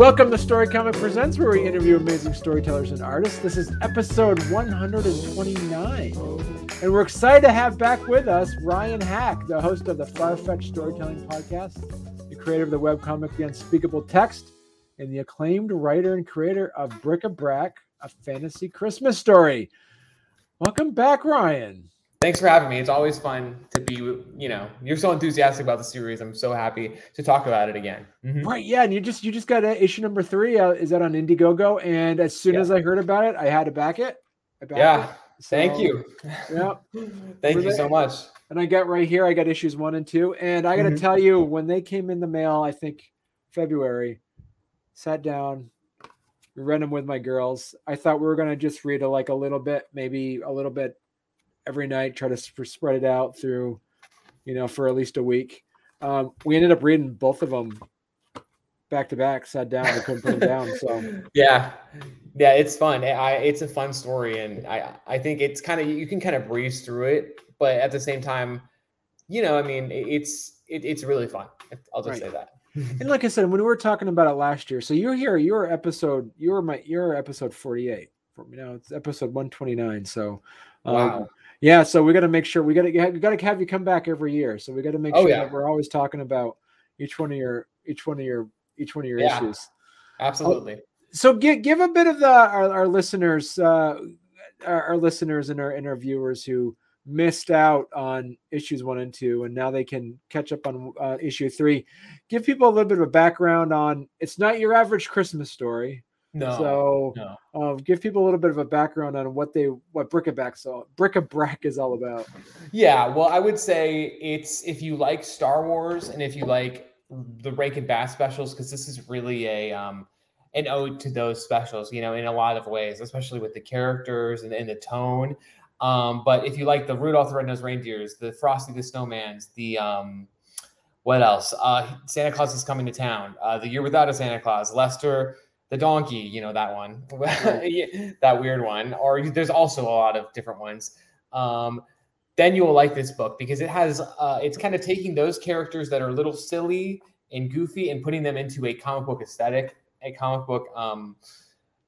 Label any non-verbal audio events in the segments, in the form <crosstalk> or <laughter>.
Welcome to Story Comic Presents, where we interview amazing storytellers and artists. This is episode 129. And we're excited to have back with us Ryan Hack, the host of the Farfetch Storytelling Podcast, the creator of the webcomic The Unspeakable Text, and the acclaimed writer and creator of Bric-a-Brac, a fantasy Christmas story. Welcome back, Ryan thanks for having me. It's always fun to be, you know, you're so enthusiastic about the series. I'm so happy to talk about it again. Mm-hmm. Right. Yeah. And you just, you just got a, issue number three. Uh, is that on Indiegogo? And as soon yeah. as I heard about it, I had to back it. yeah. It. So, Thank you. Yeah. <laughs> Thank you so much. And I got right here, I got issues one and two. And I got to mm-hmm. tell you, when they came in the mail, I think February, sat down, read them with my girls. I thought we were going to just read a, like a little bit, maybe a little bit every night, try to sp- spread it out through, you know, for at least a week. Um, we ended up reading both of them back to back, sat down, couldn't put them down. So <laughs> yeah, yeah, it's fun. I, it's a fun story, and I, I think it's kind of you can kind of breeze through it, but at the same time, you know, I mean, it's it, it's really fun. I'll just right. say that. And like I said, when we were talking about it last year, so you're here, you're episode, you're my, you're episode 48. For you know, it's episode 129. So, um, wow. Yeah, so we got to make sure we got to we got to have you come back every year. So we got to make oh, sure yeah. that we're always talking about each one of your each one of your each one of your yeah, issues. Absolutely. So give give a bit of the our, our listeners uh our, our, listeners and our interviewers who missed out on issues one and two and now they can catch up on uh, issue three give people a little bit of a background on it's not your average christmas story no. So no. Um, give people a little bit of a background on what they what bric-a-brac so bric-a-brac is all about. Yeah, well, I would say it's if you like Star Wars and if you like the Rankin Bass specials, because this is really a um an ode to those specials, you know, in a lot of ways, especially with the characters and, and the tone. Um, but if you like the Rudolph the Red-Nosed Reindeers, the Frosty the Snowmans, the um, what else? Uh, Santa Claus is coming to town. Uh, the Year Without a Santa Claus, Lester the donkey, you know that one, <laughs> that weird one. Or there's also a lot of different ones. Um, then you will like this book because it has uh, it's kind of taking those characters that are a little silly and goofy and putting them into a comic book aesthetic, a comic book um,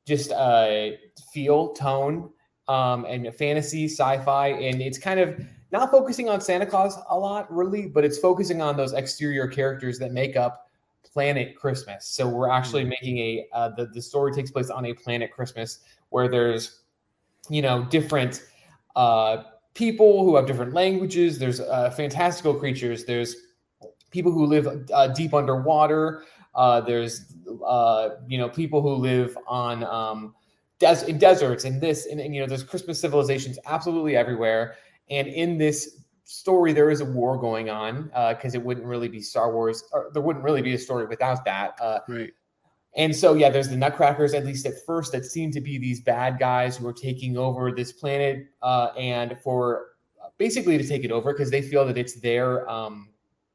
just uh, feel, tone, um, and fantasy, sci-fi, and it's kind of not focusing on Santa Claus a lot, really, but it's focusing on those exterior characters that make up planet Christmas. So we're actually mm-hmm. making a uh, the the story takes place on a planet Christmas where there's you know different uh, people who have different languages. There's uh, fantastical creatures. There's people who live uh, deep underwater. Uh, there's uh, you know people who live on um, des- in deserts and this and, and you know there's Christmas civilizations absolutely everywhere. And in this story there is a war going on because uh, it wouldn't really be Star Wars or there wouldn't really be a story without that. Uh, right. And so yeah, there's the Nutcrackers at least at first that seem to be these bad guys who are taking over this planet uh, and for uh, basically to take it over because they feel that it's their um,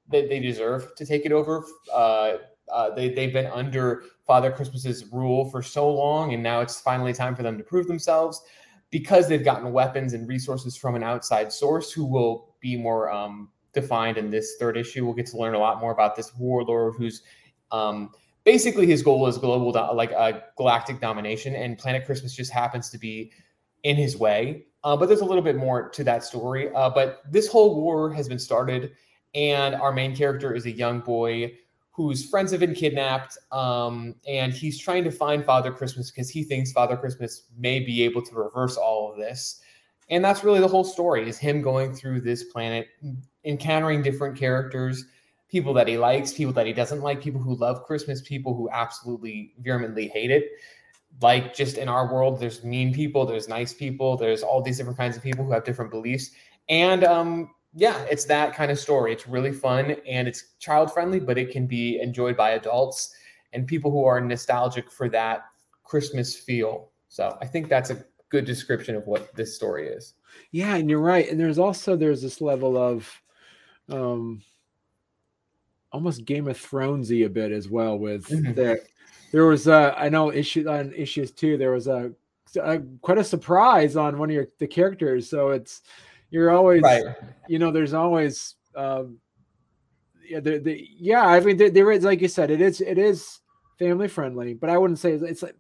that they deserve to take it over. Uh, uh, they they've been under Father Christmas's rule for so long, and now it's finally time for them to prove themselves because they've gotten weapons and resources from an outside source who will be more um, defined in this third issue. We'll get to learn a lot more about this warlord who's um, basically his goal is global, do- like a uh, galactic domination, and Planet Christmas just happens to be in his way. Uh, but there's a little bit more to that story. Uh, but this whole war has been started, and our main character is a young boy whose friends have been kidnapped, um, and he's trying to find Father Christmas because he thinks Father Christmas may be able to reverse all of this. And that's really the whole story is him going through this planet encountering different characters people that he likes people that he doesn't like people who love christmas people who absolutely vehemently hate it. Like just in our world there's mean people there's nice people there's all these different kinds of people who have different beliefs. And um yeah it's that kind of story it's really fun and it's child friendly but it can be enjoyed by adults and people who are nostalgic for that christmas feel so i think that's a good description of what this story is. Yeah, and you're right. And there's also there's this level of um almost Game of Thronesy a bit as well with mm-hmm. that there was uh I know issue on issues too. There was a, a quite a surprise on one of your the characters. So it's you're always right. you know there's always um yeah the, the yeah I mean there, there is like you said it is it is family friendly, but I wouldn't say it's, it's like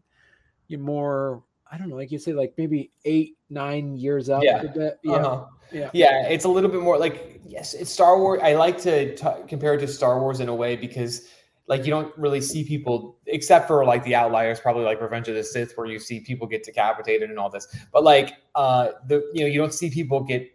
you more I don't know, like you say, like maybe eight, nine years out. Yeah. Yeah. Uh-huh. yeah. Yeah. It's a little bit more like, yes, it's Star Wars. I like to t- compare it to Star Wars in a way because, like, you don't really see people, except for like the outliers, probably like Revenge of the Sith, where you see people get decapitated and all this. But like, uh, the, you know, you don't see people get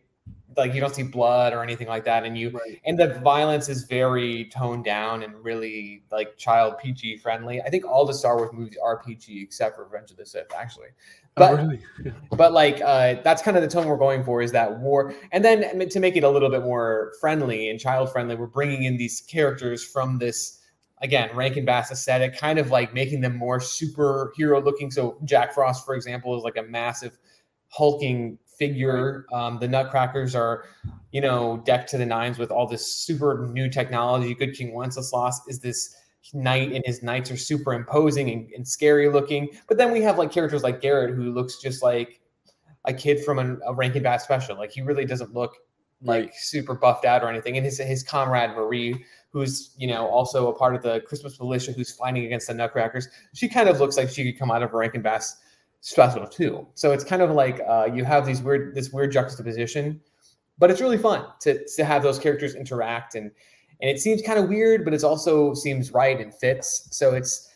like you don't see blood or anything like that and you right. and the violence is very toned down and really like child pg friendly i think all the star wars movies are pg except for revenge of the sith actually oh, but oh, really? <laughs> but like uh that's kind of the tone we're going for is that war and then to make it a little bit more friendly and child friendly we're bringing in these characters from this again rankin bass aesthetic kind of like making them more superhero looking so jack frost for example is like a massive hulking figure. Um, the Nutcrackers are, you know, decked to the nines with all this super new technology. Good King Wenceslas is this knight, and his knights are super imposing and, and, scary looking. But then we have like characters like Garrett, who looks just like a kid from an, a Rankin Bass special. Like he really doesn't look like right. super buffed out or anything. And his his comrade Marie, who's you know also a part of the Christmas militia, who's fighting against the Nutcrackers, she kind of looks like she could come out of a Rankin Bass special too. So it's kind of like uh, you have these weird this weird juxtaposition, but it's really fun to to have those characters interact and and it seems kind of weird, but it also seems right and fits. So it's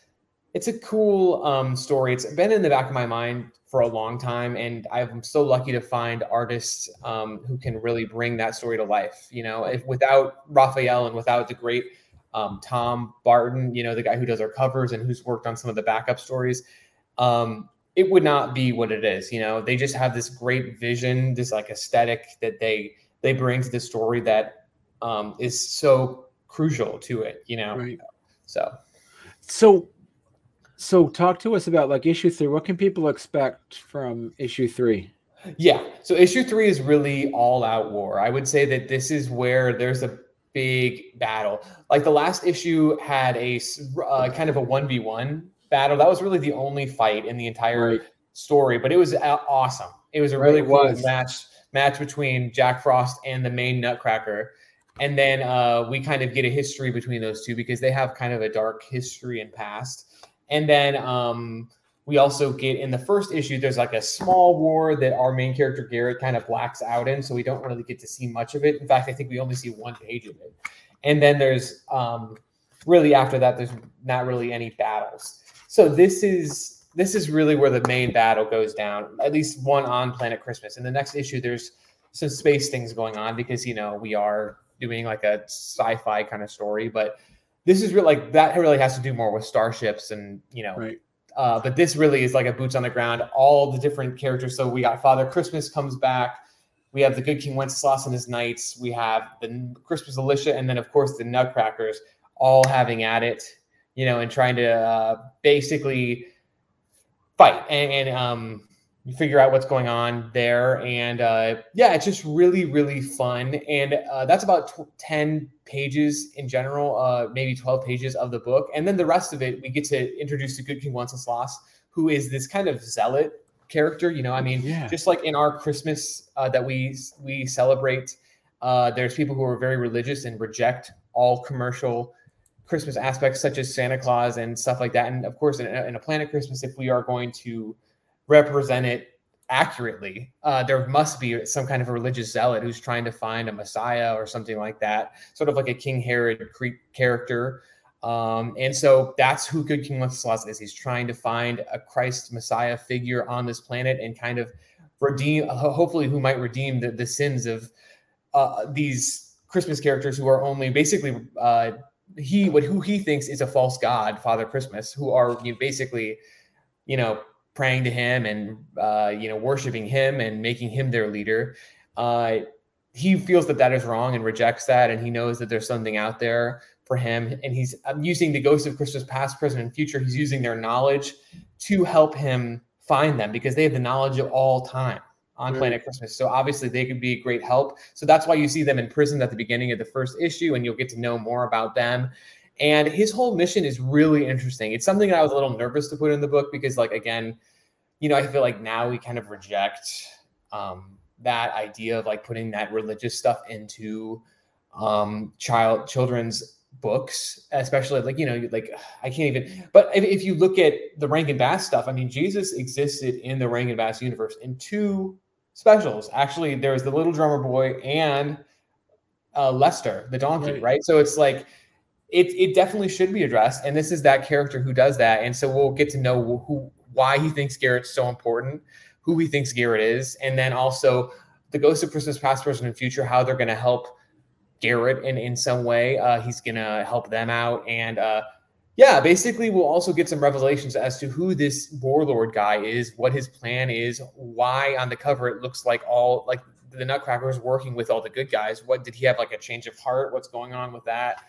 it's a cool um, story. It's been in the back of my mind for a long time, and I'm so lucky to find artists um, who can really bring that story to life. You know, if without Raphael and without the great um, Tom Barton, you know, the guy who does our covers and who's worked on some of the backup stories, um, it would not be what it is. You know, they just have this great vision, this like aesthetic that they they bring to the story that um, is so crucial to it. You know, right. so so so talk to us about like issue three. What can people expect from issue three? Yeah, so issue three is really all out war. I would say that this is where there's a big battle. Like the last issue had a uh, kind of a one v one battle. That was really the only fight in the entire right. story, but it was awesome. It was a right, really cool match match between Jack Frost and the main Nutcracker. And then uh, we kind of get a history between those two because they have kind of a dark history and past. And then um, we also get in the first issue, there's like a small war that our main character Garrett kind of blacks out in. So we don't really get to see much of it. In fact, I think we only see one page of it. And then there's um, really after that, there's not really any battles. So this is this is really where the main battle goes down. At least one on Planet Christmas. In the next issue, there's some space things going on because you know we are doing like a sci-fi kind of story, but this is really like that really has to do more with starships and you know right. Uh, but this really is like a boots on the ground. All the different characters. So we got Father Christmas comes back. We have the Good King Wenceslas and his knights. We have the Christmas militia, and then of course the Nutcrackers, all having at it you know, and trying to uh, basically fight and, and um, figure out what's going on there. And uh, yeah, it's just really, really fun. And uh, that's about t- 10 pages in general, uh, maybe 12 pages of the book. And then the rest of it, we get to introduce the Good King Wenceslas, who is this kind of zealot character. You know, I mean, yeah. just like in our Christmas uh, that we we celebrate, uh, there's people who are very religious and reject all commercial Christmas aspects such as Santa Claus and stuff like that. And of course, in a, in a Planet Christmas, if we are going to represent it accurately, uh, there must be some kind of a religious zealot who's trying to find a Messiah or something like that, sort of like a King Herod character. Um, and so that's who Good King Wenceslas is. He's trying to find a Christ Messiah figure on this planet and kind of redeem, hopefully, who might redeem the, the sins of uh, these Christmas characters who are only basically uh, he what who he thinks is a false god, Father Christmas, who are you know, basically, you know, praying to him and uh, you know worshiping him and making him their leader. Uh, he feels that that is wrong and rejects that, and he knows that there's something out there for him. And he's using the ghosts of Christmas past, present, and future. He's using their knowledge to help him find them because they have the knowledge of all time on mm. Planet Christmas. So obviously they could be a great help. So that's why you see them in prison at the beginning of the first issue, and you'll get to know more about them. And his whole mission is really interesting. It's something that I was a little nervous to put in the book because, like, again, you know, I feel like now we kind of reject um, that idea of like putting that religious stuff into um, child children's books, especially like you know, like I can't even. But if, if you look at the Rankin Bass stuff, I mean, Jesus existed in the Rankin Bass universe in two specials. Actually, there was the Little Drummer Boy and uh, Lester, the donkey, right. right? So it's like it it definitely should be addressed, and this is that character who does that, and so we'll get to know who why he thinks Garrett's so important, who he thinks Garrett is, and then also the Ghost of Christmas Past, Present, and Future, how they're going to help Garrett in in some way. Uh, he's going to help them out, and uh, yeah, basically, we'll also get some revelations as to who this warlord guy is, what his plan is, why on the cover it looks like all like the Nutcracker is working with all the good guys. What did he have like a change of heart? What's going on with that?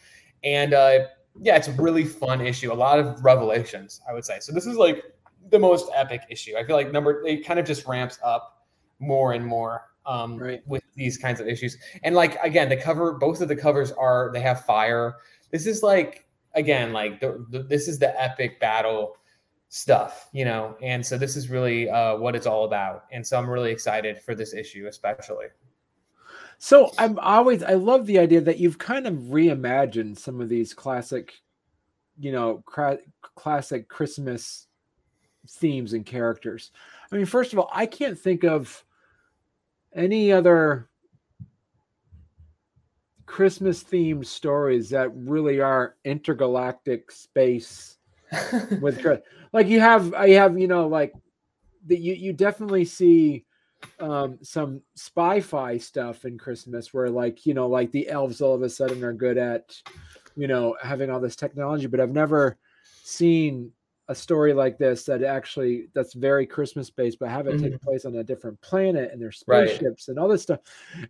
And uh, yeah, it's a really fun issue. A lot of revelations, I would say. So this is like the most epic issue. I feel like number it kind of just ramps up more and more um, right. with these kinds of issues. And like again, the cover, both of the covers are they have fire. This is like again, like the, the, this is the epic battle stuff, you know. And so this is really uh, what it's all about. And so I'm really excited for this issue, especially. So I'm always I love the idea that you've kind of reimagined some of these classic, you know, cra- classic Christmas themes and characters. I mean, first of all, I can't think of any other Christmas themed stories that really are intergalactic space <laughs> with like you have I have you know like that you you definitely see um some spy-fi stuff in Christmas where like you know like the elves all of a sudden are good at you know having all this technology but I've never seen a story like this that actually that's very Christmas based, but have it mm-hmm. take place on a different planet and there's spaceships right. and all this stuff.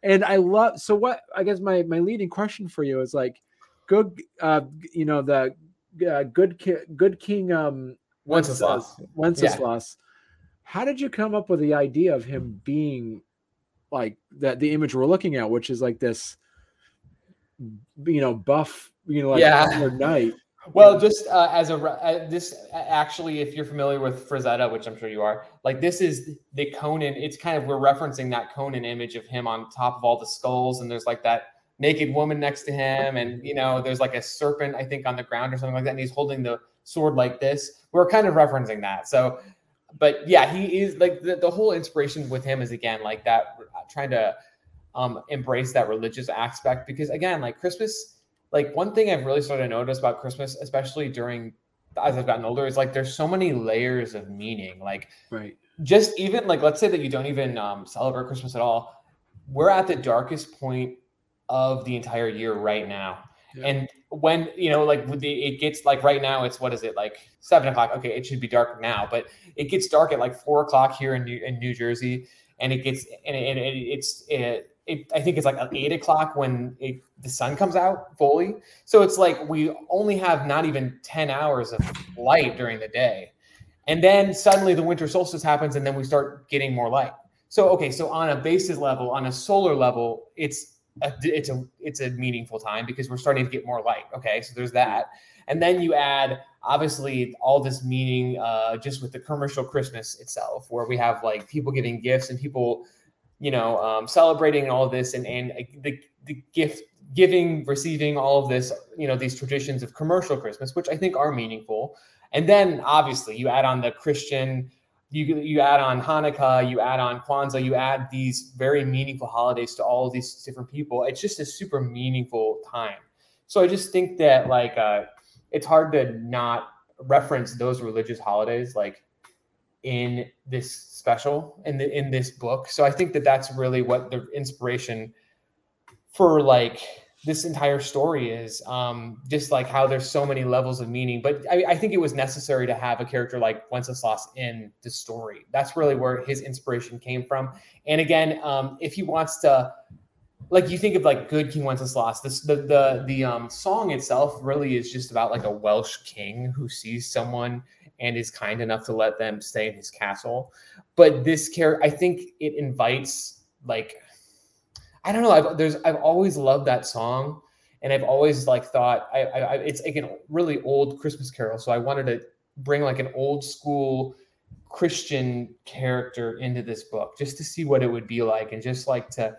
And I love so what I guess my my leading question for you is like good uh you know the uh, good ki- good king um Wenceslas. Wenceslas. Yeah. How did you come up with the idea of him being like that the image we're looking at, which is like this you know buff, you know, like yeah. knight well, just uh, as a uh, this actually, if you're familiar with Frazetta, which I'm sure you are, like this is the Conan. It's kind of we're referencing that Conan image of him on top of all the skulls, and there's like that naked woman next to him, and you know there's like a serpent I think on the ground or something like that, and he's holding the sword like this. We're kind of referencing that. So, but yeah, he is like the, the whole inspiration with him is again like that, trying to um, embrace that religious aspect because again, like Christmas like one thing I've really started to notice about Christmas, especially during as I've gotten older, is like there's so many layers of meaning. Like, right, just even like let's say that you don't even um, celebrate Christmas at all. We're at the darkest point of the entire year right now, yeah. and when you know, like with the, it gets like right now, it's what is it like seven o'clock? Okay, it should be dark now, but it gets dark at like four o'clock here in New, in New Jersey, and it gets and, it, and it, it's it, it, I think it's like eight o'clock when it, the sun comes out fully. So it's like we only have not even 10 hours of light during the day. And then suddenly the winter solstice happens and then we start getting more light. So, okay, so on a basis level, on a solar level, it's a, it's a it's a meaningful time because we're starting to get more light. Okay, so there's that, and then you add obviously all this meaning uh, just with the commercial Christmas itself, where we have like people giving gifts and people you know, um, celebrating all this and, and the, the gift giving, receiving all of this, you know, these traditions of commercial Christmas, which I think are meaningful. And then obviously you add on the Christian, you, you add on Hanukkah, you add on Kwanzaa, you add these very meaningful holidays to all these different people. It's just a super meaningful time. So I just think that like uh, it's hard to not reference those religious holidays like in this special in the in this book. So I think that that's really what the inspiration for like this entire story is um, just like how there's so many levels of meaning. But I, I, think it was necessary to have a character like Wenceslas in the story. That's really where his inspiration came from. And again, um, if he wants to, like you think of like good King Wenceslas, this the the the um, song itself really is just about like a Welsh king who sees someone and is kind enough to let them stay in his castle. But this character, I think it invites like I don't know. I've there's I've always loved that song, and I've always like thought I, I it's like a really old Christmas Carol, so I wanted to bring like an old school Christian character into this book just to see what it would be like, and just like to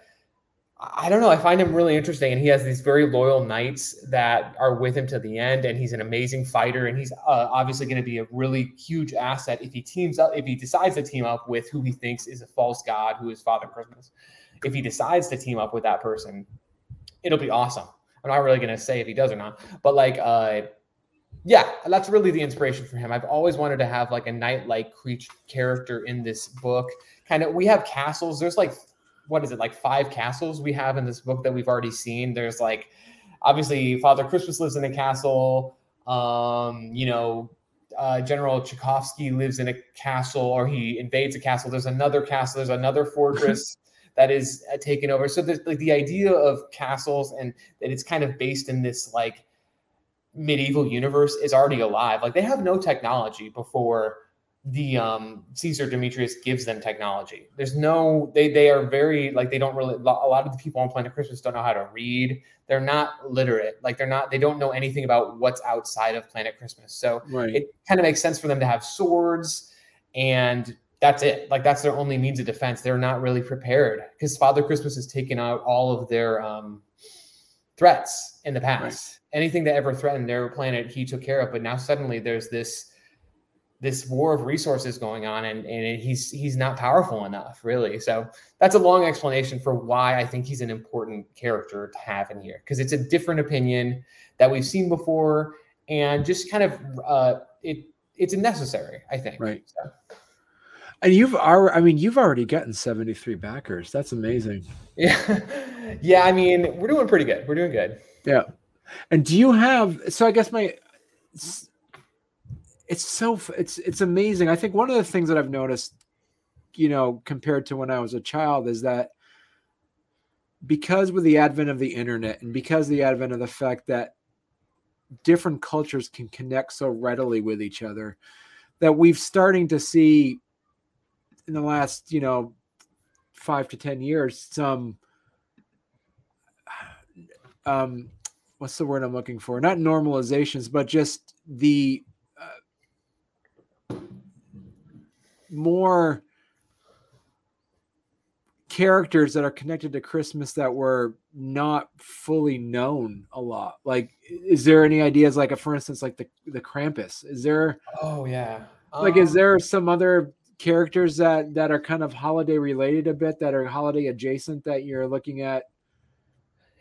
I don't know. I find him really interesting, and he has these very loyal knights that are with him to the end. And he's an amazing fighter, and he's uh, obviously going to be a really huge asset if he teams up. If he decides to team up with who he thinks is a false god, who is Father Christmas, if he decides to team up with that person, it'll be awesome. I'm not really going to say if he does or not, but like, uh, yeah, that's really the inspiration for him. I've always wanted to have like a knight-like creature character in this book. Kind of, we have castles. There's like what is it like five castles we have in this book that we've already seen. There's like obviously Father Christmas lives in a castle. Um, you know, uh, General Tchaikovsky lives in a castle or he invades a castle. There's another castle. There's another fortress <laughs> that is uh, taken over. So there's like the idea of castles and that it's kind of based in this like medieval universe is already alive. Like they have no technology before the um Caesar Demetrius gives them technology. There's no they they are very like they don't really a lot of the people on Planet Christmas don't know how to read. They're not literate. Like they're not they don't know anything about what's outside of Planet Christmas. So right. it kind of makes sense for them to have swords and that's it. Like that's their only means of defense. They're not really prepared because Father Christmas has taken out all of their um threats in the past. Right. Anything that ever threatened their planet, he took care of. But now suddenly there's this this war of resources going on and, and he's he's not powerful enough really. So that's a long explanation for why i think he's an important character to have in here because it's a different opinion that we've seen before and just kind of uh it it's necessary i think right. so. and you've already i mean you've already gotten 73 backers. That's amazing. <laughs> Yeah. Yeah i mean we're doing pretty good. We're doing good. Yeah. And do you have so i guess my it's so it's it's amazing. I think one of the things that I've noticed, you know, compared to when I was a child, is that because with the advent of the internet and because the advent of the fact that different cultures can connect so readily with each other, that we've starting to see in the last, you know, five to ten years some um what's the word I'm looking for? Not normalizations, but just the more characters that are connected to Christmas that were not fully known a lot. Like, is there any ideas like, a, for instance, like the the Krampus? Is there? Oh yeah. Like, um, is there some other characters that that are kind of holiday related a bit that are holiday adjacent that you're looking at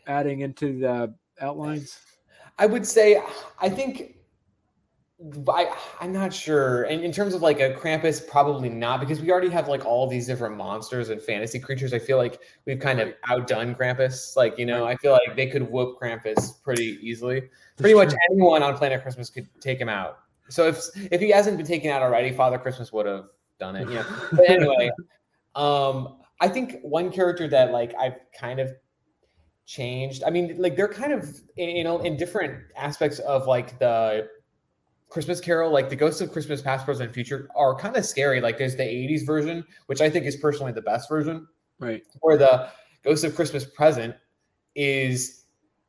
adding into the outlines? I would say, I think I, I'm not sure. And in terms of like a Krampus, probably not because we already have like all these different monsters and fantasy creatures. I feel like we've kind of outdone Krampus. Like, you know, I feel like they could whoop Krampus pretty easily. Pretty much anyone on Planet Christmas could take him out. So if if he hasn't been taken out already, Father Christmas would have done it. Know. But anyway, <laughs> um, I think one character that like I've kind of changed. I mean, like they're kind of you know in different aspects of like the Christmas Carol, like the Ghosts of Christmas Past, Present, and Future, are kind of scary. Like there's the 80s version, which I think is personally the best version. Right. Or the Ghost of Christmas Present is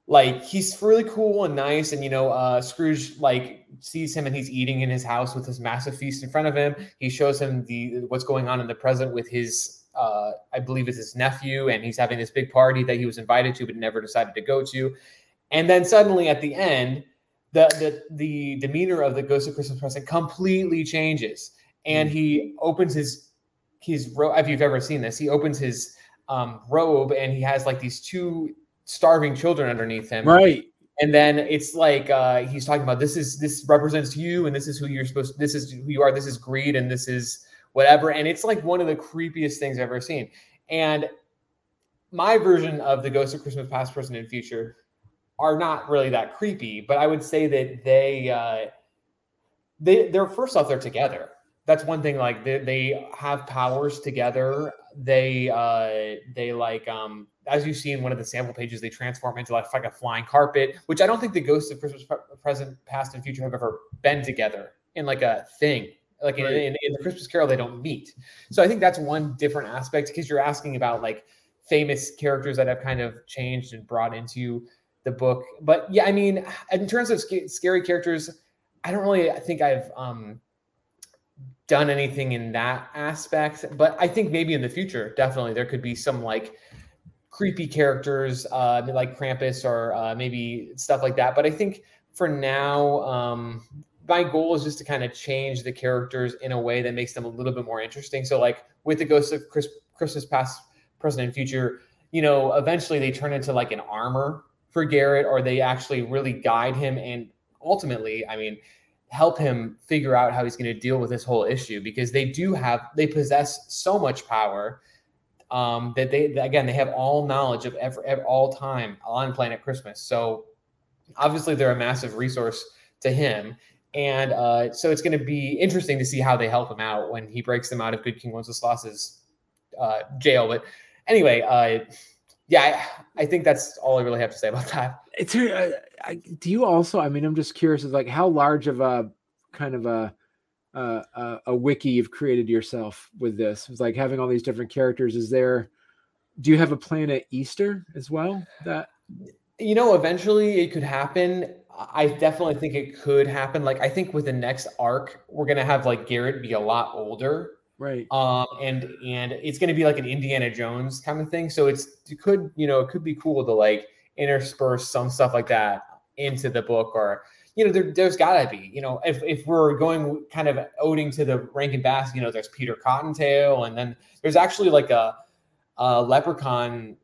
like he's really cool and nice. And you know, uh Scrooge like sees him and he's eating in his house with this massive feast in front of him. He shows him the what's going on in the present with his uh I believe it's his nephew, and he's having this big party that he was invited to but never decided to go to. And then suddenly at the end, the the the demeanor of the Ghost of Christmas Present completely changes, and mm. he opens his his robe. If you've ever seen this, he opens his um, robe and he has like these two starving children underneath him. Right. And then it's like uh, he's talking about this is this represents you, and this is who you're supposed. To, this is who you are. This is greed, and this is whatever. And it's like one of the creepiest things I've ever seen. And my version of the Ghost of Christmas Past, Present, and Future are not really that creepy, but I would say that they uh, they they're first off they're together. That's one thing. Like they, they have powers together. They uh, they like um as you see in one of the sample pages, they transform into like, like a flying carpet, which I don't think the ghosts of Christmas present, past, and future have ever been together in like a thing. Like right. in, in, in the Christmas Carol, they don't meet. So I think that's one different aspect because you're asking about like famous characters that have kind of changed and brought into the book. But yeah, I mean, in terms of sc- scary characters, I don't really I think I've um, done anything in that aspect. But I think maybe in the future, definitely there could be some like creepy characters uh, like Krampus or uh, maybe stuff like that. But I think for now, um, my goal is just to kind of change the characters in a way that makes them a little bit more interesting. So like with the Ghosts of Chris, Christmas Past, Present, and Future, you know, eventually they turn into like an armor for Garrett, or they actually really guide him and ultimately, I mean, help him figure out how he's going to deal with this whole issue because they do have they possess so much power um, that they again they have all knowledge of every, every all time on Planet Christmas. So obviously they're a massive resource to him. And uh, so it's going to be interesting to see how they help him out when he breaks them out of Good King Wenceslas's uh, jail. But anyway, uh, yeah, I, I, think that's all I really have to say about that. It's uh, I, do you also? I mean, I'm just curious. Is like how large of a kind of a uh, a, a wiki you've created yourself with this? It's like having all these different characters. Is there? Do you have a Planet Easter as well? That you know, eventually it could happen. I definitely think it could happen. Like I think with the next arc, we're gonna have like Garrett be a lot older right. Um and and it's going to be like an indiana jones kind of thing. So it's it could you know it could be cool to like intersperse some stuff like that into the book or you know there, there's gotta be you know if, if we're going kind of owing to the rankin bass you know there's peter cottontail and then there's actually like a, a leprechaun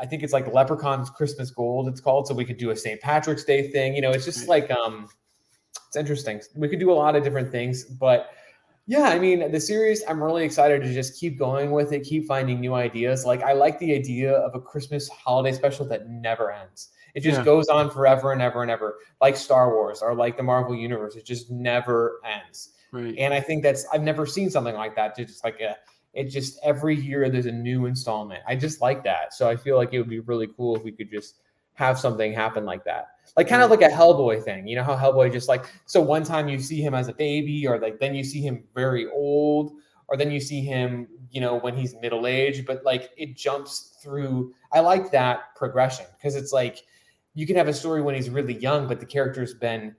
i think it's like leprechaun's christmas gold it's called. So we could do a st patrick's day thing you know it's just like um it's interesting. We could do a lot of different things but yeah, I mean, the series, I'm really excited to just keep going with it, keep finding new ideas. Like, I like the idea of a Christmas holiday special that never ends. It just yeah. goes on forever and ever and ever, like Star Wars or like the Marvel Universe. It just never ends. Right. And I think that's, I've never seen something like that. Just like a, it just every year there's a new installment. I just like that. So I feel like it would be really cool if we could just have something happen like that like kind of mm. like a Hellboy thing. You know how Hellboy just like so one time you see him as a baby, or like then you see him very old, or then you see him, you know, when he's middle aged, but like it jumps through. I like that progression because it's like you can have a story when he's really young, but the character's been,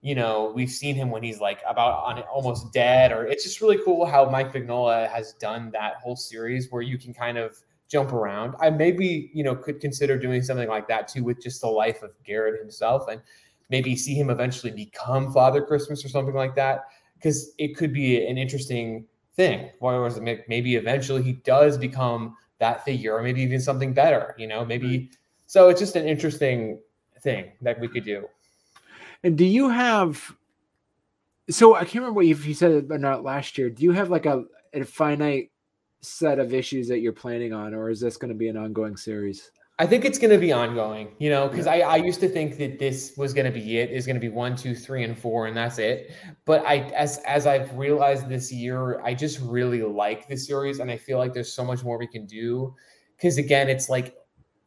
you know, we've seen him when he's like about on almost dead, or it's just really cool how Mike Mignola has done that whole series where you can kind of jump around. I maybe, you know, could consider doing something like that too with just the life of Garrett himself and maybe see him eventually become Father Christmas or something like that. Because it could be an interesting thing. Whereas maybe eventually he does become that figure, or maybe even something better, you know, maybe. So it's just an interesting thing that we could do. And do you have? So I can't remember if you said it or not last year. Do you have like a, a finite set of issues that you're planning on, or is this going to be an ongoing series? I think it's going to be ongoing, you know, because. I, I used to think that this was going to be it, is going to be one, two, three, and four, and that's it. But I, as as I've realized this year, I just really like the series, and I feel like there's so much more we can do. Because again, it's like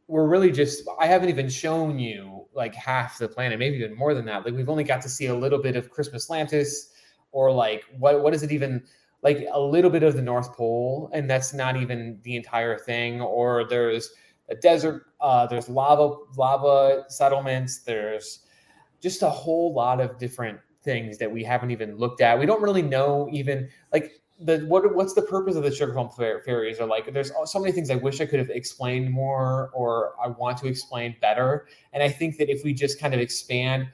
we're really just I haven't even shown you like half the planet, maybe even more than that. Like we've only got to see a little bit of Christmas Lantis, or like what what is it even? Like a little bit of the North Pole, and that's not even the entire thing. Or there's a desert, uh, there's lava lava settlements, there's just a whole lot of different things that we haven't even looked at. We don't really know even like the what what's the purpose of the sugar plum fairies or like there's so many things I wish I could have explained more or I want to explain better. And I think that if we just kind of expand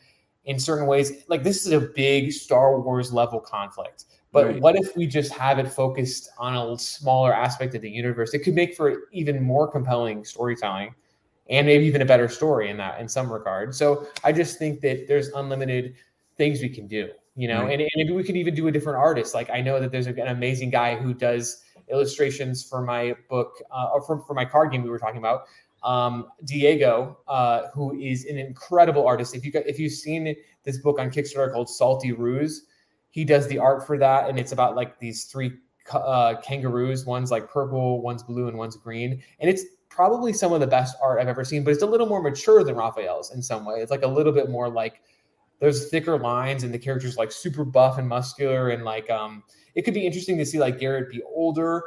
in certain ways, like this is a big Star Wars level conflict. But right. what if we just have it focused on a smaller aspect of the universe? It could make for even more compelling storytelling and maybe even a better story in that in some regard. So I just think that there's unlimited things we can do, you know, right. and, and, maybe we could even do a different artist. Like I know that there's an amazing guy who does illustrations for my book uh, or for, for my card game we were talking about. Um, Diego, uh, who is an incredible artist. If you if you've seen this book on Kickstarter called Salty Ruse, he does the art for that, and it's about like these three uh, kangaroos. One's like purple, one's blue, and one's green. And it's probably some of the best art I've ever seen. But it's a little more mature than Raphael's in some way. It's like a little bit more like there's thicker lines, and the characters like super buff and muscular, and like um, it could be interesting to see like Garrett be older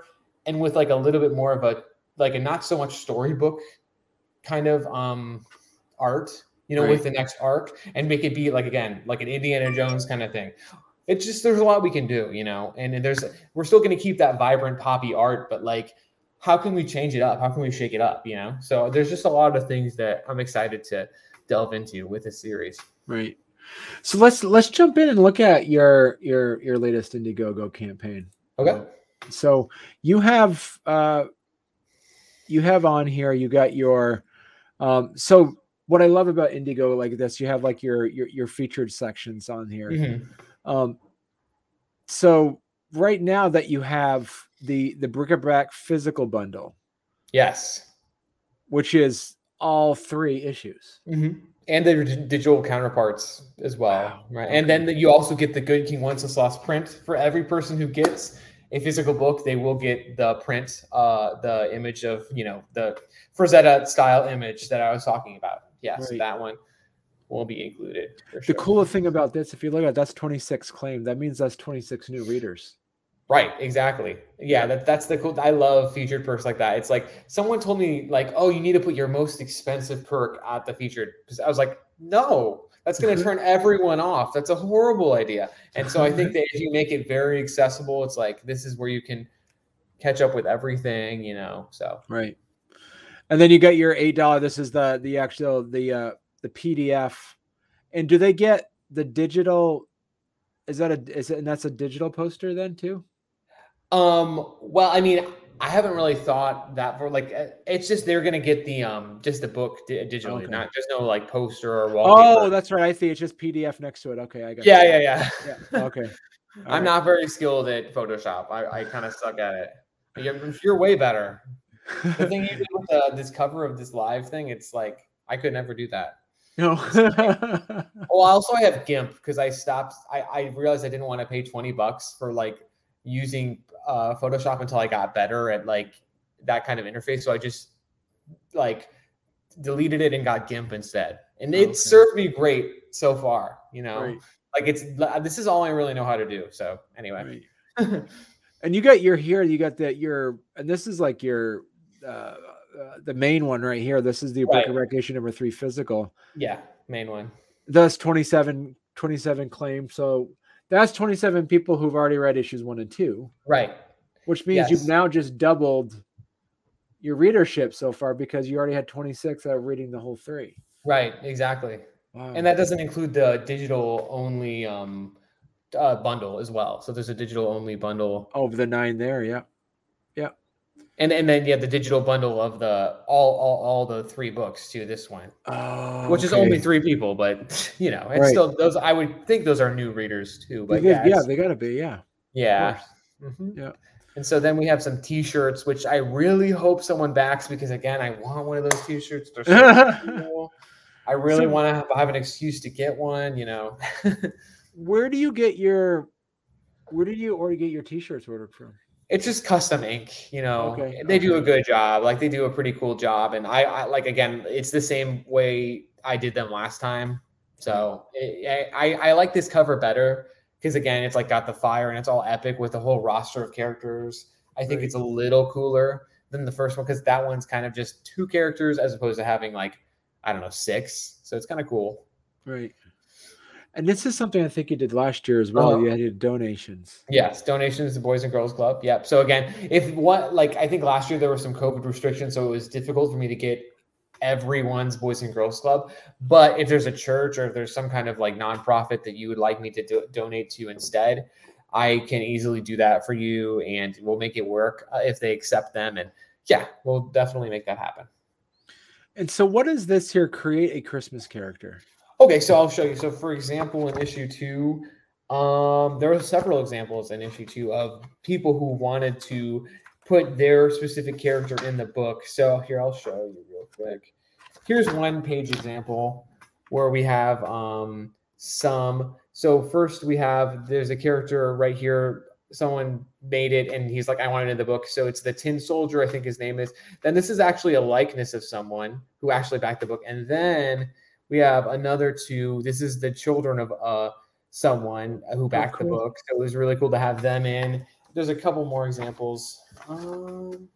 and with like a little bit more of a like a not so much storybook kind of um art, you know, Right. with the next arc and make it be like again, like an Indiana Jones kind of thing. It's just there's a lot we can do, you know, and there's we're still going to keep that vibrant poppy art, but like how can we change it up? How can we shake it up, you know? So there's just a lot of things that I'm excited to delve into with this series. Right. So let's let's jump in and look at your your your latest Indiegogo campaign. Okay. So you have uh you have on here you got your um so what I love about Indiegogo like this you have like your your your featured sections on here. Mhm. Um so right now that you have the the bric-a-brac physical bundle Yes. which is all three issues. Mm-hmm. And the dig- digital counterparts as well, Wow, right? And then the, you also get the Good King Wenceslas print for every person who gets a physical book. They will get the print, uh, the image of you know the Frazetta style image that I was talking about. Yes, Right. that one will be included. For The sure. cool thing about this, if you look at it, that's 26 claim. That means that's 26 new readers. Right, exactly. Yeah, that, that's the cool. I love featured perks like that. It's like someone told me, like, oh, you need to put your most expensive perk at the featured. I was like, no, that's going <laughs> to turn everyone off. That's a horrible idea. And so I think <laughs> that if you make it very accessible, it's like this is where you can catch up with everything, you know. So Right. And then you get your eight dollar. This is the the actual the uh the PDF. And do they get the digital? Is that a is it and that's a digital poster then too? Um, well, I mean, I haven't really thought that for like uh, it's just they're gonna get the um just the book di- digitally, Okay. not just no like poster or wallpaper. Oh, that's right. I see. It's just PDF next to it. Okay, I got. yeah, you. yeah, yeah, yeah. Okay. <laughs> All I'm right. not very skilled at Photoshop. I, I kind of suck at it. You're, you're way better. <laughs> The thing you did with the, this cover of this live thing, it's like I could never do that. No. <laughs> Well, also I have GIMP because I stopped. I, I realized I didn't want to pay 20 bucks for like using uh, Photoshop until I got better at like that kind of interface. So I just like deleted it and got GIMP instead, and it Okay. served me great so far. You know, Right, like it's this is all I really know how to do. So anyway, right. <laughs> And you got your here. You got that your and this is like your uh, uh the main one right here. This is the Right. Brick issue number three physical. yeah, main one. Thus 27 27 claims. So that's 27 people who've already read issues one and two, Right. which means Yes. you've now just doubled your readership so far because you already had 26 that are reading the whole three. Right. Exactly. Wow. And that doesn't include the digital only um, uh, bundle as well. So there's a digital only bundle, over the nine there, yeah. And and then yeah, the digital bundle of the all all, all the three books to this one, Oh, which is only three people, but <laughs> you know, it's Right. still those. I would think those are new readers too. But They- yeah, yeah, they gotta be, yeah. yeah. Mhm. Yeah. And so then we have some T-shirts, which I really hope someone backs because again, I want one of those T-shirts. They're so <laughs> cool. I really So- want to have, have an excuse to get one. You know. <laughs> Where do you get your where do you order get your t-shirts ordered from? It's just custom ink you know? Okay, they do a good job like they do a pretty cool job and i, I like again it's the same way i did them last time so it, i i like this cover better because again it's like got the fire and it's all epic with the whole roster of characters. I think Right. it's a little cooler than the first one because that one's kind of just two characters as opposed to having like i don't know six so it's kind of cool. Right. And this is something I think you did last year as well. Uh-huh. You had donations. Yes, donations to Boys and Girls Club. Yep. So again, if what like I think last year there were some COVID restrictions, so it was difficult for me to get everyone's Boys and Girls Club. But if there's a church or if there's some kind of like nonprofit that you would like me to do, donate to instead, I can easily do that for you, and we'll make it work uh, if they accept them. And yeah, we'll definitely make that happen. And so what does this here create a Christmas character? Okay, so I'll show you. So, for example, in issue two, um, there are several examples in issue two of people who wanted to put their specific character in the book. So here, I'll show you real quick. Here's one page example where we have um, some. So first we have there's a character right here. Someone made it, and he's like, "I want it in the book." So it's the Tin Soldier, I think his name is. Then this is actually a likeness of someone who actually backed the book, and then we have another two. This is the children of uh someone who backed the cool. book. So it was really cool to have them in. There's a couple more examples. Um,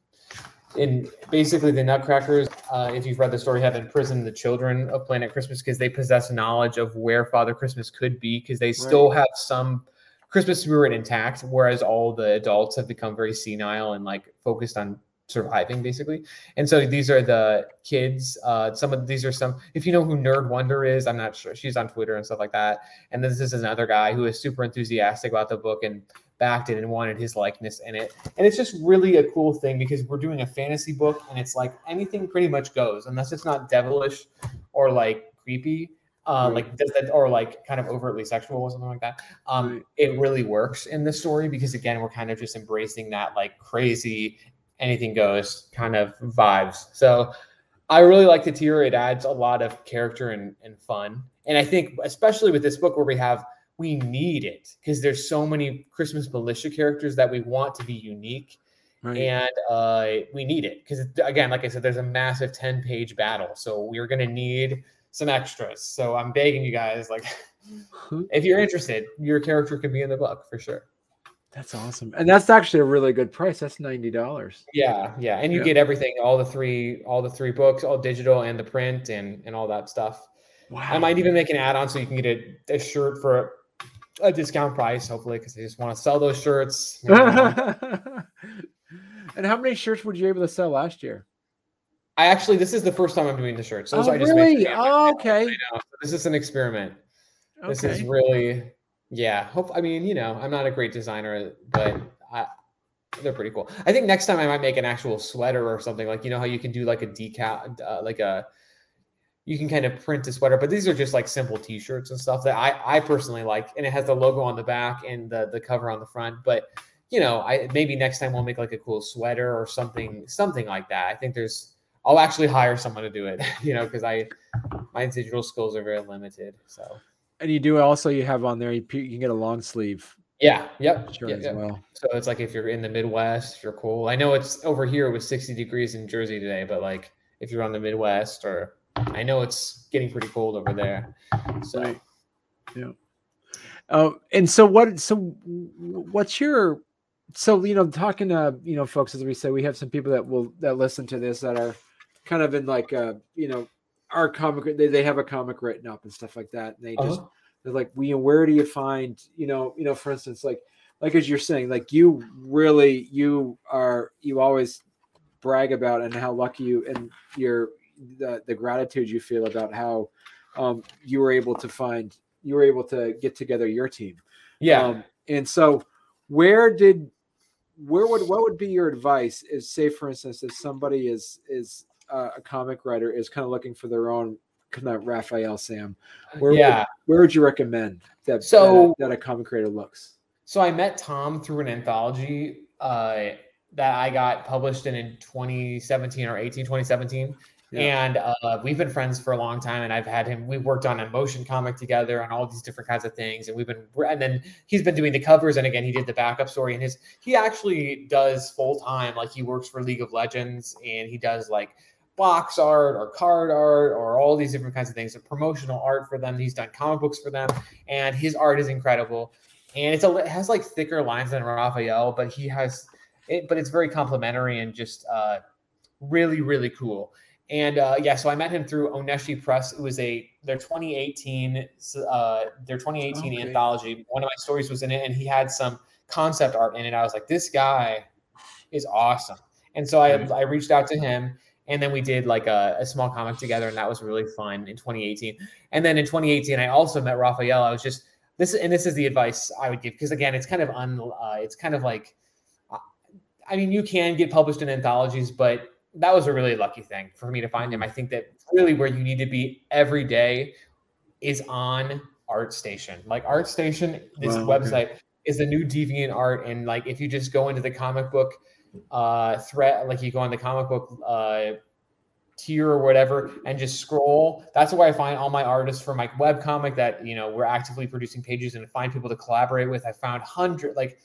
in basically the Nutcrackers, uh, if you've read the story, have imprisoned the children of Planet Christmas because they possess knowledge of where Father Christmas could be because they still have some Christmas spirit intact, whereas all the adults have become very senile and like focused on surviving basically. And so these are the kids. Uh, some of these are some. If you know who Nerd Wonder is, I'm not sure. She's on Twitter and stuff like that. And this is another guy who is super enthusiastic about the book and backed it and wanted his likeness in it. And it's just really a cool thing because we're doing a fantasy book and it's like anything pretty much goes unless it's not devilish or like creepy. Uh, like does that or like kind of overtly sexual or something like that. Um, it really works in the story because again, we're kind of just embracing that like crazy anything goes kind of vibes. So I really like the tier. It adds a lot of character and, and fun. And I think especially with this book where we have we need it because there's so many Christmas militia characters that we want to be unique. Right. And uh, we need it because again, like I said, there's a massive 10 page battle. So we're gonna need some extras. So I'm begging you guys, like <laughs> if you're interested, your character could be in the book for sure. That's awesome. And that's actually a really good price. That's $90. Yeah, yeah. And you yeah. get everything, all the three, all the three books, all digital and the print and and all that stuff. Wow. I might even make an add-on so you can get a, a shirt for a discount price, hopefully, because they just want to sell those shirts. You know. <laughs> and how many shirts would you be able to sell last year? I actually, this is the first time I'm doing the shirts. So oh, I just really? Oh, okay. So this is an experiment. Okay. This is really, yeah. Hope. I mean, you know, I'm not a great designer, but I, they're pretty cool. I think next time I might make an actual sweater or something like you know how you can do like a decal, uh, like a you can kind of print a sweater, but these are just like simple t-shirts and stuff that I, I personally like. And it has the logo on the back and the, the cover on the front. But you know, I maybe next time we'll make like a cool sweater or something, something like that. I think there's I'll actually hire someone to do it, <laughs> you know, because I my digital skills are very limited. So and you do also you have on there you, you can get a long sleeve yeah. Yep. Sure. Yep, yep. Well. So it's like if you're in the Midwest, you're cool. I know it's over here with 60 degrees in Jersey today, but like if you're on the Midwest or I know it's getting pretty cold over there. So, right. yeah. Uh, and so what? So what's your? So you know, talking to you know folks as we say, we have some people that will that listen to this that are kind of in like uh you know our comic they, they have a comic written up and stuff like that and they just uh-huh. they're like we where do you find you know you know for instance like like as you're saying like you really you are you always brag about and how lucky you and you're the, the gratitude you feel about how um, you were able to find you were able to get together your team. Yeah. Um, and so where did where would what would be your advice is say for instance if somebody is is uh, a comic writer is kind of looking for their own kind of Raphael Sam where yeah would, where would you recommend that so that, that, a comic creator looks so I met Tom through an anthology uh, that I got published in in 2017 or 18 2017 yeah. And uh, we've been friends for a long time, and I've had him. We worked on a motion comic together on all these different kinds of things, and we've been. And then he's been doing the covers, and again, he did the backup story. And his he actually does full time, like he works for League of Legends, and he does like box art or card art or all these different kinds of things. So promotional art for them. He's done comic books for them, and his art is incredible. And it's a it has like thicker lines than Raphael, but he has it. But it's very complimentary and just uh, really really cool. And uh, yeah, so I met him through Oneshi Press. It was a their 2018 uh, their 2018 okay. anthology. One of my stories was in it, and he had some concept art in it. I was like, this guy is awesome. And so I I reached out to him, and then we did like a, a, small comic together, and that was really fun in 2018. And then in 2018, I also met Raphael. I was just this, and this is the advice I would give because again, it's kind of un, uh, it's kind of like, uh, I mean, you can get published in anthologies, but that was a really lucky thing for me to find him. I think that really where you need to be every day is on ArtStation. Like ArtStation, this wow, website okay. is the new deviant art. And like if you just go into the comic book uh threat, like you go on the comic book uh tier or whatever and just scroll. That's where I find all my artists for my web comic that you know we're actively producing pages and find people to collaborate with. I found hundred like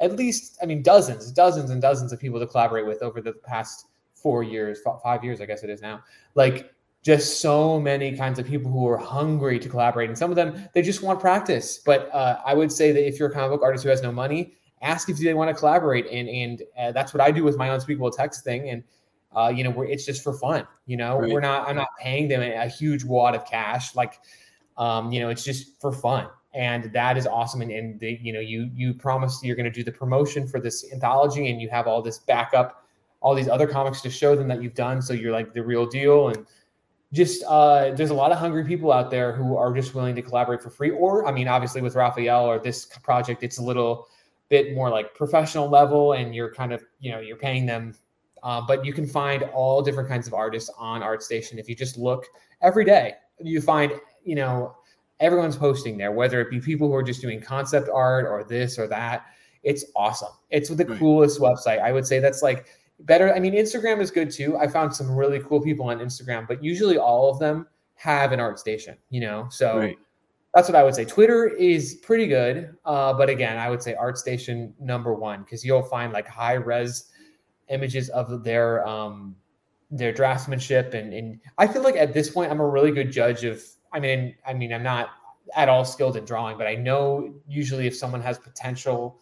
at least I mean dozens, dozens and dozens of people to collaborate with over the past four years, five years, I guess it is now. Like just so many kinds of people who are hungry to collaborate, and some of them they just want practice. But uh, I would say that if you're a comic book artist who has no money, ask if they want to collaborate, and and uh, that's what I do with my unspeakable text thing. And Uh, you know, it's just for fun. You know, Right. we're not. I'm not paying them a huge wad of cash. Like, um, you know, it's just for fun, and that is awesome. And, and they, you know, you you promised you're going to do the promotion for this anthology, and you have all this backup, all these other comics to show them that you've done. So you're like the real deal, and just uh, there's a lot of hungry people out there who are just willing to collaborate for free. Or, I mean, obviously with Raphael or this project, it's a little bit more like professional level, and you're kind of you know you're paying them. Uh, but you can find all different kinds of artists on ArtStation if you just look every day. You find you know everyone's posting there, whether it be people who are just doing concept art or this or that. It's awesome. It's the Right. coolest website. I would say that's like better. I mean, Instagram is good too. I found some really cool people on Instagram, but usually all of them have an art station, you know? So Right. That's what I would say. Twitter is pretty good. Uh, but again, I would say ArtStation number one, because you'll find like high res images of their um their draftsmanship and and I feel like at this point I'm a really good judge of I mean I mean I'm not at all skilled in drawing, but I know usually if someone has potential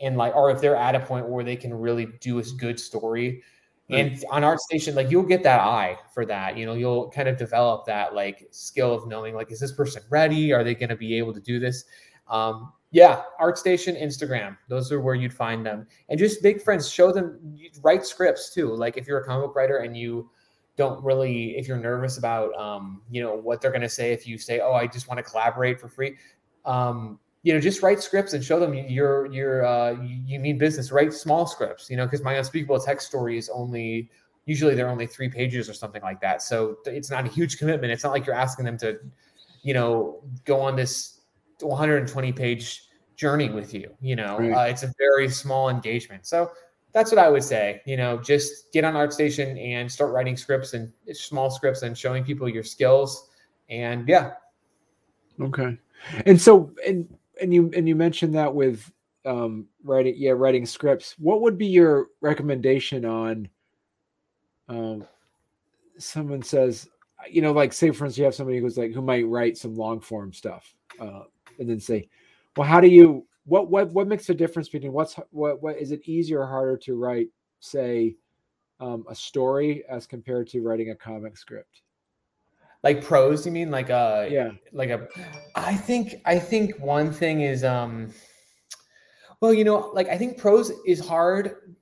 and like or if they're at a point where they can really do a good story and on ArtStation like you'll get that eye for that you know you'll kind of develop that like skill of knowing like is this person ready? Are they going to be able to do this? Um yeah ArtStation Instagram those are where you'd find them. And just make friends show them write scripts too like if you're a comic book writer and you don't really if you're nervous about um you know what they're going to say if you say oh I just want to collaborate for free um you know, just write scripts and show them you're you're uh, you you mean business. Write small scripts, you know, because my unspeakable text story is only usually they're only three pages or something like that. So it's not a huge commitment. It's not like you're asking them to, you know, go on this 120 page journey with you. You know, Right. uh, it's a very small engagement. So that's what I would say. You know, just get on ArtStation and start writing scripts and small scripts and showing people your skills. And yeah, Okay. And so and and you and you mentioned that with um writing yeah, writing scripts. What would be your recommendation on um someone says you know like say for instance you have somebody who's like who might write some long form stuff uh and then say well how do you what what what makes the difference between what's what what is it easier or harder to write say um, a story as compared to writing a comic script like prose, you mean? Like uh yeah. like a i think i think one thing is um well you know like i think prose is hard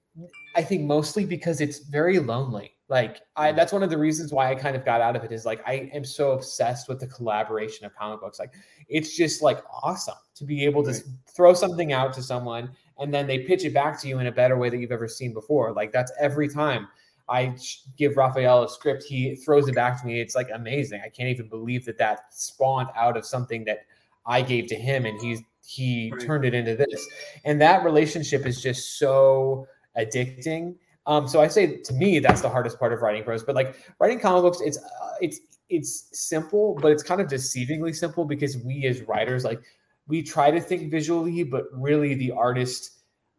i think mostly because it's very lonely. Like i that's one of the reasons why i kind of got out of it is like i am so obsessed with the collaboration of comic books. Like it's just like awesome to be able to Right. throw something out to someone and then they pitch it back to you in a better way that you've ever seen before. Like that's every time I give Raphael a script, he throws it back to me. It's like amazing. I can't even believe that that spawned out of something that I gave to him, and he's he Right. turned it into this. And that relationship is just so addicting. Um, so I say to me, that's the hardest part of writing prose. But like writing comic books, it's uh, it's it's simple, but it's kind of deceivingly simple because we as writers, like we try to think visually, but really the artist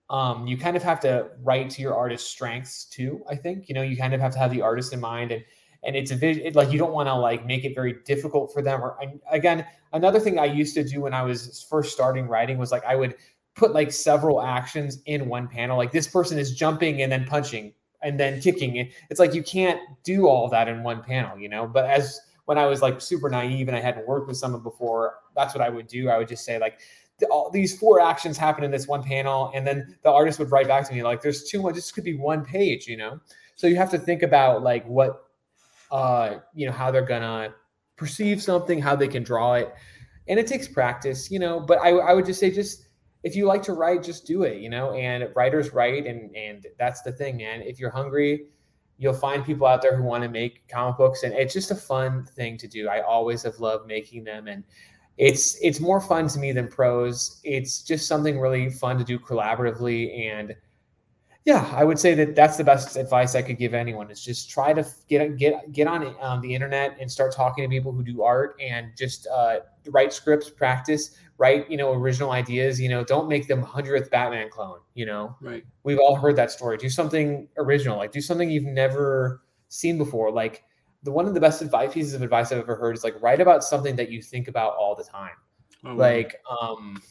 um, you kind of have to write to your artist's strengths too. I think you know you kind of have to have the artist in mind, and and it's a vis- it, like you don't want to like make it very difficult for them. Or again, another thing I used to do when I was first starting writing was like I would put like several actions in one panel. Like this person is jumping and then punching and then kicking. It's like you can't do all that in one panel, you know. But as when I was like super naive and I hadn't worked with someone before, that's what I would do. I would just say like all these four actions happen in this one panel and then the artist would write back to me like there's too much this could be one page you know? So you have to think about like what uh you know how they're gonna perceive something how they can draw it and it takes practice you know? But i, I would just say just if you like to write just do it you know? And writers write and and that's the thing man. If you're hungry you'll find people out there who want to make comic books and it's just a fun thing to do. I always have loved making them and it's it's more fun to me than prose. It's just something really fun to do collaboratively. And yeah i would say that that's the best advice i could give anyone is just try to get get get on um, the internet and start talking to people who do art and just uh, write scripts practice write you know original ideas. You know don't make them 100th batman clone you know? Right. We've all heard that story. Do something original. Like do something you've never seen before. Like the one of the best advice pieces of advice i've ever heard is like write about something that you think about all the time. Oh, wow. like um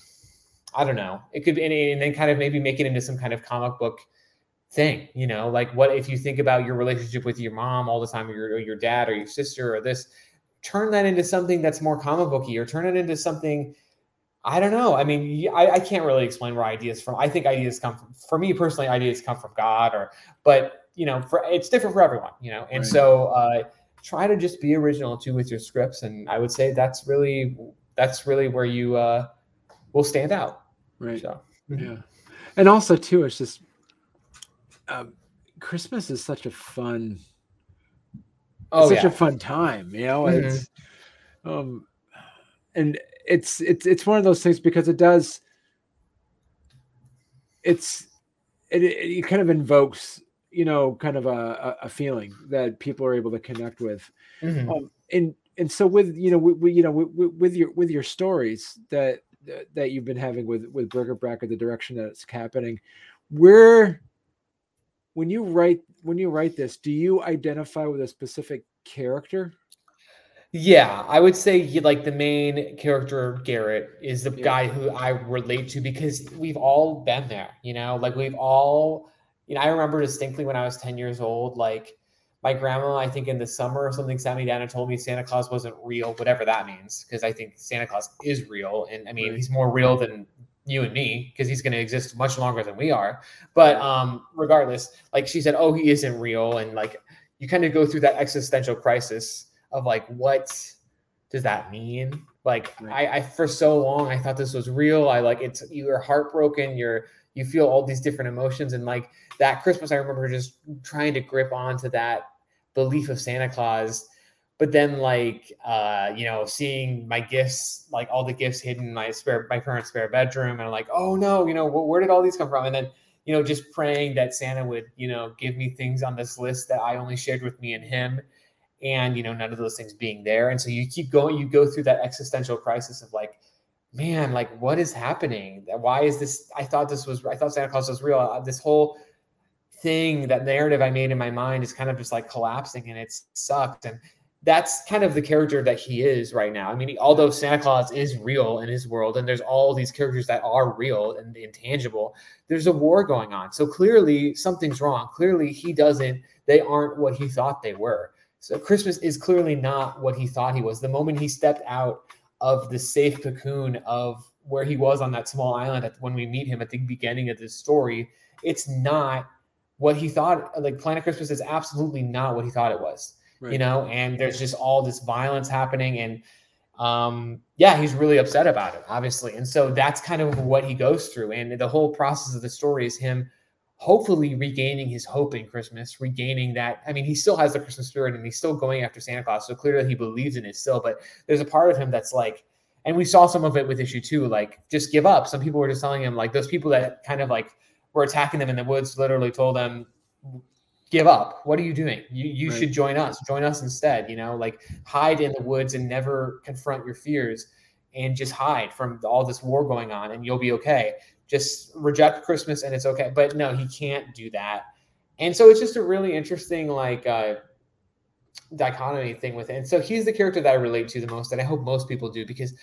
i don't know. It could be and, and then kind of maybe make it into some kind of comic book thing you know? Like what if you think about your relationship with your mom all the time or your, or your dad or your sister or this? Turn that into something that's more comic booky or turn it into something i don't know. I mean I, I can't really explain where ideas from i think ideas come from for me personally ideas come from god or but you know for it's different for everyone you know? And right. so uh try to just be original too with your scripts and i would say that's really that's really where you uh will stand out right so mm-hmm. yeah and also too it's just um, Christmas is such a fun, oh, such yeah. a fun time. You know, mm-hmm. it's um, and it's it's it's one of those things because it does. It's it, it, it kind of invokes you know kind of a, a feeling that people are able to connect with mm-hmm. um, and and so with you know we, we you know with, with, your with your stories that that you've been having with with bric-a-brac, the direction that it's happening where when you write when you write this, do you identify with a specific character? Yeah, I would say like the main character Garrett is the yeah. guy who I relate to because we've all been there, you know, like we've all, you know, I remember distinctly when I was 10 years old, like my grandma, I think in the summer or something, sat me down and told me Santa Claus wasn't real, whatever that means, because I think Santa Claus is real. And I mean, he's more real than you and me because he's going to exist much longer than we are but um regardless like she said oh he isn't real and like you kind of go through that existential crisis of like what does that mean like right. I, I for so long i thought this was real i like it's you're heartbroken you're you feel all these different emotions. And like that christmas i remember just trying to grip onto that belief of santa claus. But then like uh you know seeing my gifts like all the gifts hidden in my spare my parents spare bedroom. And like oh no you know where did all these come from? And then you know just praying that santa would you know give me things on this list that i only shared with me and him and you know none of those things being there. And so you keep going you go through that existential crisis of like man like what is happening why is this i thought this was i thought santa claus was real uh, this whole thing that narrative i made in my mind is kind of just like collapsing and it's sucked and that's kind of the character that he is right now. I mean, although Santa Claus is real in his world, and there's all these characters that are real and intangible, there's a war going on. So clearly something's wrong. Clearly he doesn't, they aren't what he thought they were. So Christmas is clearly not what he thought he was. The moment he stepped out of the safe cocoon of where he was on that small island at, when we meet him at the beginning of this story, it's not what he thought. Like Planet Christmas is absolutely not what he thought it was right. you know, and there's just all this violence happening. And um, yeah, he's really upset about it, obviously. And so that's kind of what he goes through. And the whole process of the story is him hopefully regaining his hope in Christmas, regaining that. I mean, he still has the Christmas spirit and he's still going after Santa Claus. So clearly he believes in it still, but there's a part of him that's like, and we saw some of it with issue two, like just give up. Some people were just telling him, like, those people that kind of like were attacking them in the woods literally told them, give up. What are you doing? You you right. should join us. Join us instead. You know, like hide in the woods and never confront your fears and just hide from all this war going on and you'll be okay. Just reject Christmas and it's okay. But no, he can't do that. And so it's just a really interesting like uh dichotomy thing with it. And so he's the character that I relate to the most, and I hope most people do because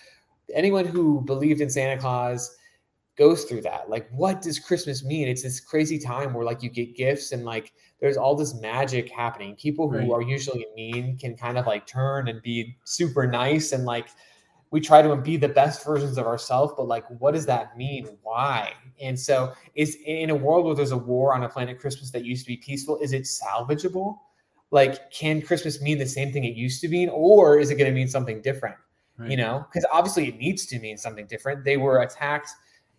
anyone who believed in Santa Claus goes through that. Like, what does Christmas mean? It's this crazy time where like you get gifts and like there's all this magic happening. People who right. are usually mean can kind of like turn and be super nice and like we try to be the best versions of ourselves, but like what does that mean? Why? And so is in a world where there's a war on a planet Christmas that used to be peaceful, is it salvageable? Like, can Christmas mean the same thing it used to mean, or is it going to mean something different? Right. You know, because obviously it needs to mean something different. They were attacked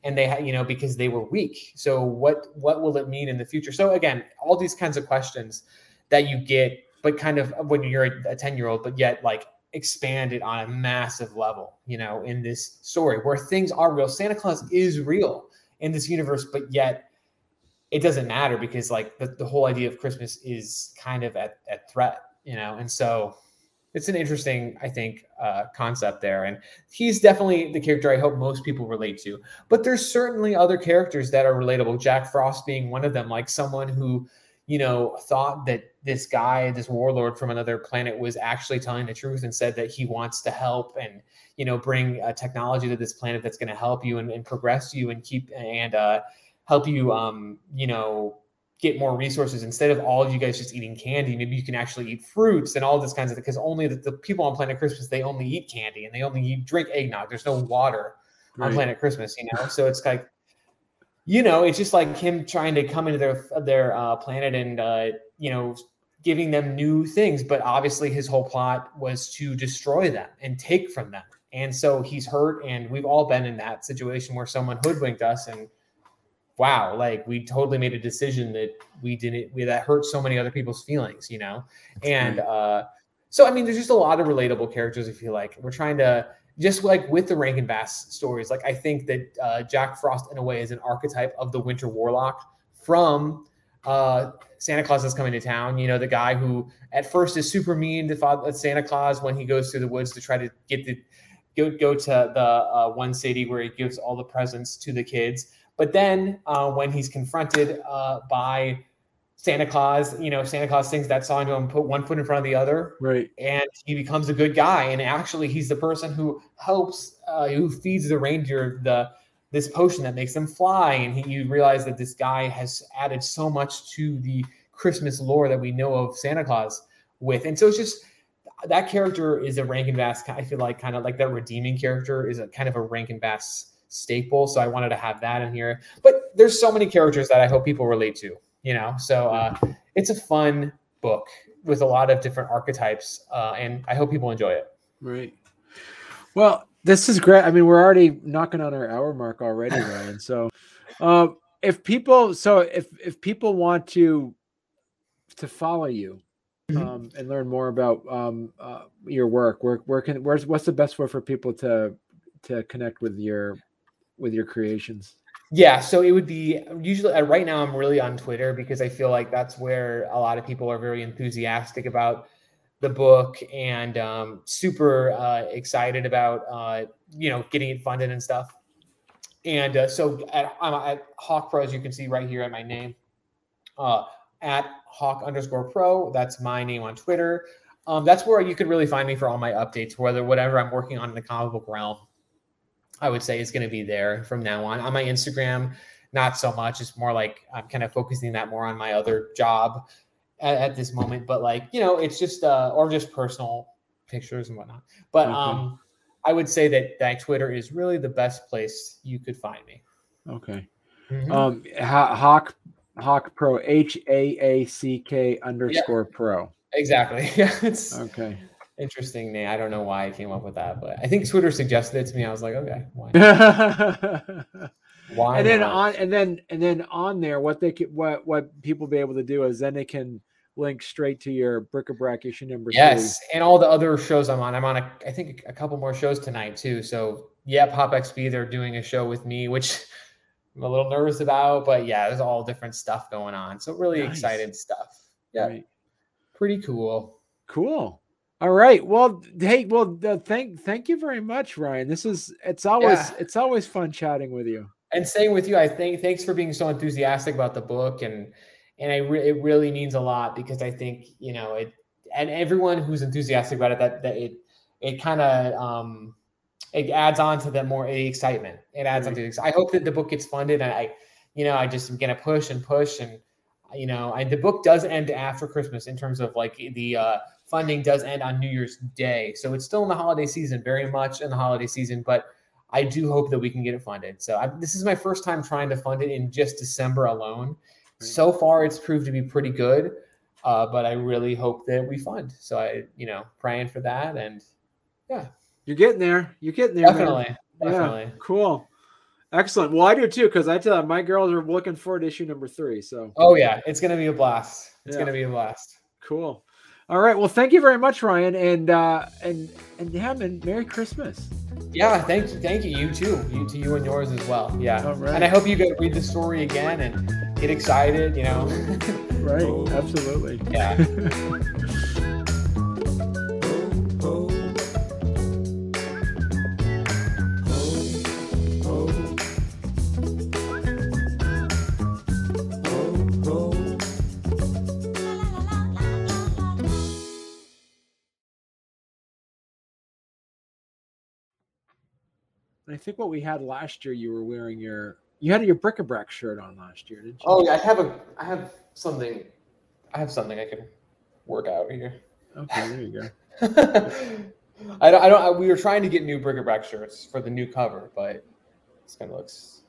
and they had you know because they were weak so what what will it mean in the future so again all these kinds of questions that you get but kind of when you're a 10 year old but yet like expanded on a massive level you know in this story where things are real santa claus is real in this universe but yet it doesn't matter because like the, the whole idea of christmas is kind of at, at threat you know and so it's an interesting, I think, uh, concept there. And he's definitely the character I hope most people relate to. But there's certainly other characters that are relatable. Jack Frost being one of them, like someone who, you know, thought that this guy, this warlord from another planet, was actually telling the truth and said that he wants to help and, you know, bring a technology to this planet that's going to help you and, and, progress you and keep and uh, help you, um, you know, get more resources. Instead of all of you guys just eating candy maybe you can actually eat fruits and all this kinds of because only the, the, people on planet christmas they only eat candy and they only eat, drink eggnog. There's no water right. on planet christmas you know? So it's like you know it's just like him trying to come into their their uh, planet and uh, you know giving them new things but obviously his whole plot was to destroy them and take from them and so he's hurt and we've all been in that situation where someone hoodwinked us and wow, like we totally made a decision that we didn't we, that hurt so many other people's feelings, you know. And uh, so I mean, there's just a lot of relatable characters. I feel like we're trying to just like with the Rankin Bass stories. Like I think that uh, Jack Frost, in a way, is an archetype of the Winter Warlock from uh, Santa Claus is coming to town. You know, the guy who at first is super mean to Father, Santa Claus when he goes through the woods to try to get the go go to the uh, one city where he gives all the presents to the kids but then uh, when he's confronted uh, by Santa Claus, you know, Santa Claus sings that song to him, put one foot in front of the other. Right. And he becomes a good guy. And actually, he's the person who helps, uh, who feeds the reindeer the this potion that makes them fly. And he, you realize that this guy has added so much to the Christmas lore that we know of Santa Claus with. And so it's just that character is a Rankin Bass. I feel like kind of like that redeeming character is a kind of a Rankin Bass staple. So I wanted to have that in here. But there's so many characters that I hope people relate to, you know. So uh, it's a fun book with a lot of different archetypes, uh, and I hope people enjoy it. Right. Well, this is great. I mean, we're already knocking on our hour mark already, <laughs> Ryan. so, um, if people, so if if people want to to follow you, Mm-hmm. Um, and learn more about um, uh, your work. Where where can where's what's the best way for people to to connect with your with your creations? Yeah, so it would be usually uh, right now I'm really on Twitter because I feel like that's where a lot of people are very enthusiastic about the book and um, super uh, excited about uh, you know getting it funded and stuff. And uh, so at, I'm at Haack Pro, as you can see right here at my name, uh, at Haack underscore Pro. That's my name on Twitter. Um, that's where you can really find me for all my updates, whether whatever I'm working on in the comic book realm. I would say is going to be there from now on. On my Instagram, not so much. It's more like I'm kind of focusing that more on my other job at, at this moment. But like, you know, it's just uh or just personal pictures and whatnot. But okay. um I would say that that Twitter is really the best place you could find me. Okay. Mm-hmm. Um Haack Haack Pro H A A C K underscore yeah. pro. Exactly. <laughs> Yeah. It's okay interesting name. I don't know why I came up with that, but I think Twitter suggested it to me. I was like, okay, why? <laughs> why and then not? on and then and then on there, what they could what what people be able to do is then they can link straight to your bric-a-brac issue number yes three. and all the other shows i'm on i'm on a, i think a couple more shows tonight too so yeah pop xp they're doing a show with me which <laughs> i'm a little nervous about but yeah there's all different stuff going on so really nice. excited stuff yeah right. pretty cool cool all right. Well, hey, well, uh, thank thank you very much, Ryan. This is it's always yeah. it's always fun chatting with you. And staying with you, I think thanks for being so enthusiastic about the book, and and I re- it really means a lot because I think you know it, and everyone who's enthusiastic about it, that that it it kind of um it adds on to the more excitement. It adds right. on to. the, I hope that the book gets funded, and I, you know, I just am gonna push and push, and you know, I, the book does end after Christmas in terms of like the. uh funding does end on New Year's Day. So it's still in the holiday season, very much in the holiday season, but I do hope that we can get it funded. So I, this is my first time trying to fund it in just December alone. So far, it's proved to be pretty good, uh, but I really hope that we fund. So I, you know, praying for that, and yeah, you're getting there. You're getting there. Definitely, man. definitely. Yeah, cool. Excellent. Well, I do too, because I tell you, my girls are looking forward to issue number three. So. Oh yeah, it's gonna be a blast. It's yeah. gonna be a blast. Cool. All right. Well, thank you very much, Ryan, and uh, and and yeah, man, Merry Christmas. Yeah, thank you, thank you. You too. You to you and yours as well. Yeah. And I hope you get read the story again and get excited. You know. right. <laughs> Absolutely. Yeah. <laughs> I think what we had last year, you were wearing your you had your bric-a-brac shirt on last year, didn't you? Oh yeah, I have a I have something. I have something I can work out here. Okay, there you go. <laughs> I don't. I don't. I, we were trying to get new bric-a-brac shirts for the new cover, but this kind of looks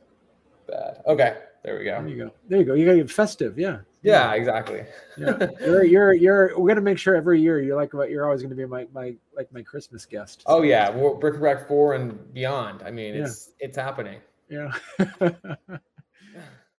bad. Okay, there we go. There you go. There you go. You got your festive, yeah. Yeah, exactly. Yeah, <laughs> you're you're you're. We're gonna make sure every year you're like you're always gonna be my my like my Christmas guest. Oh yeah, well, bric-a-brac four and beyond. I mean, Yeah. it's it's happening. Yeah. <laughs>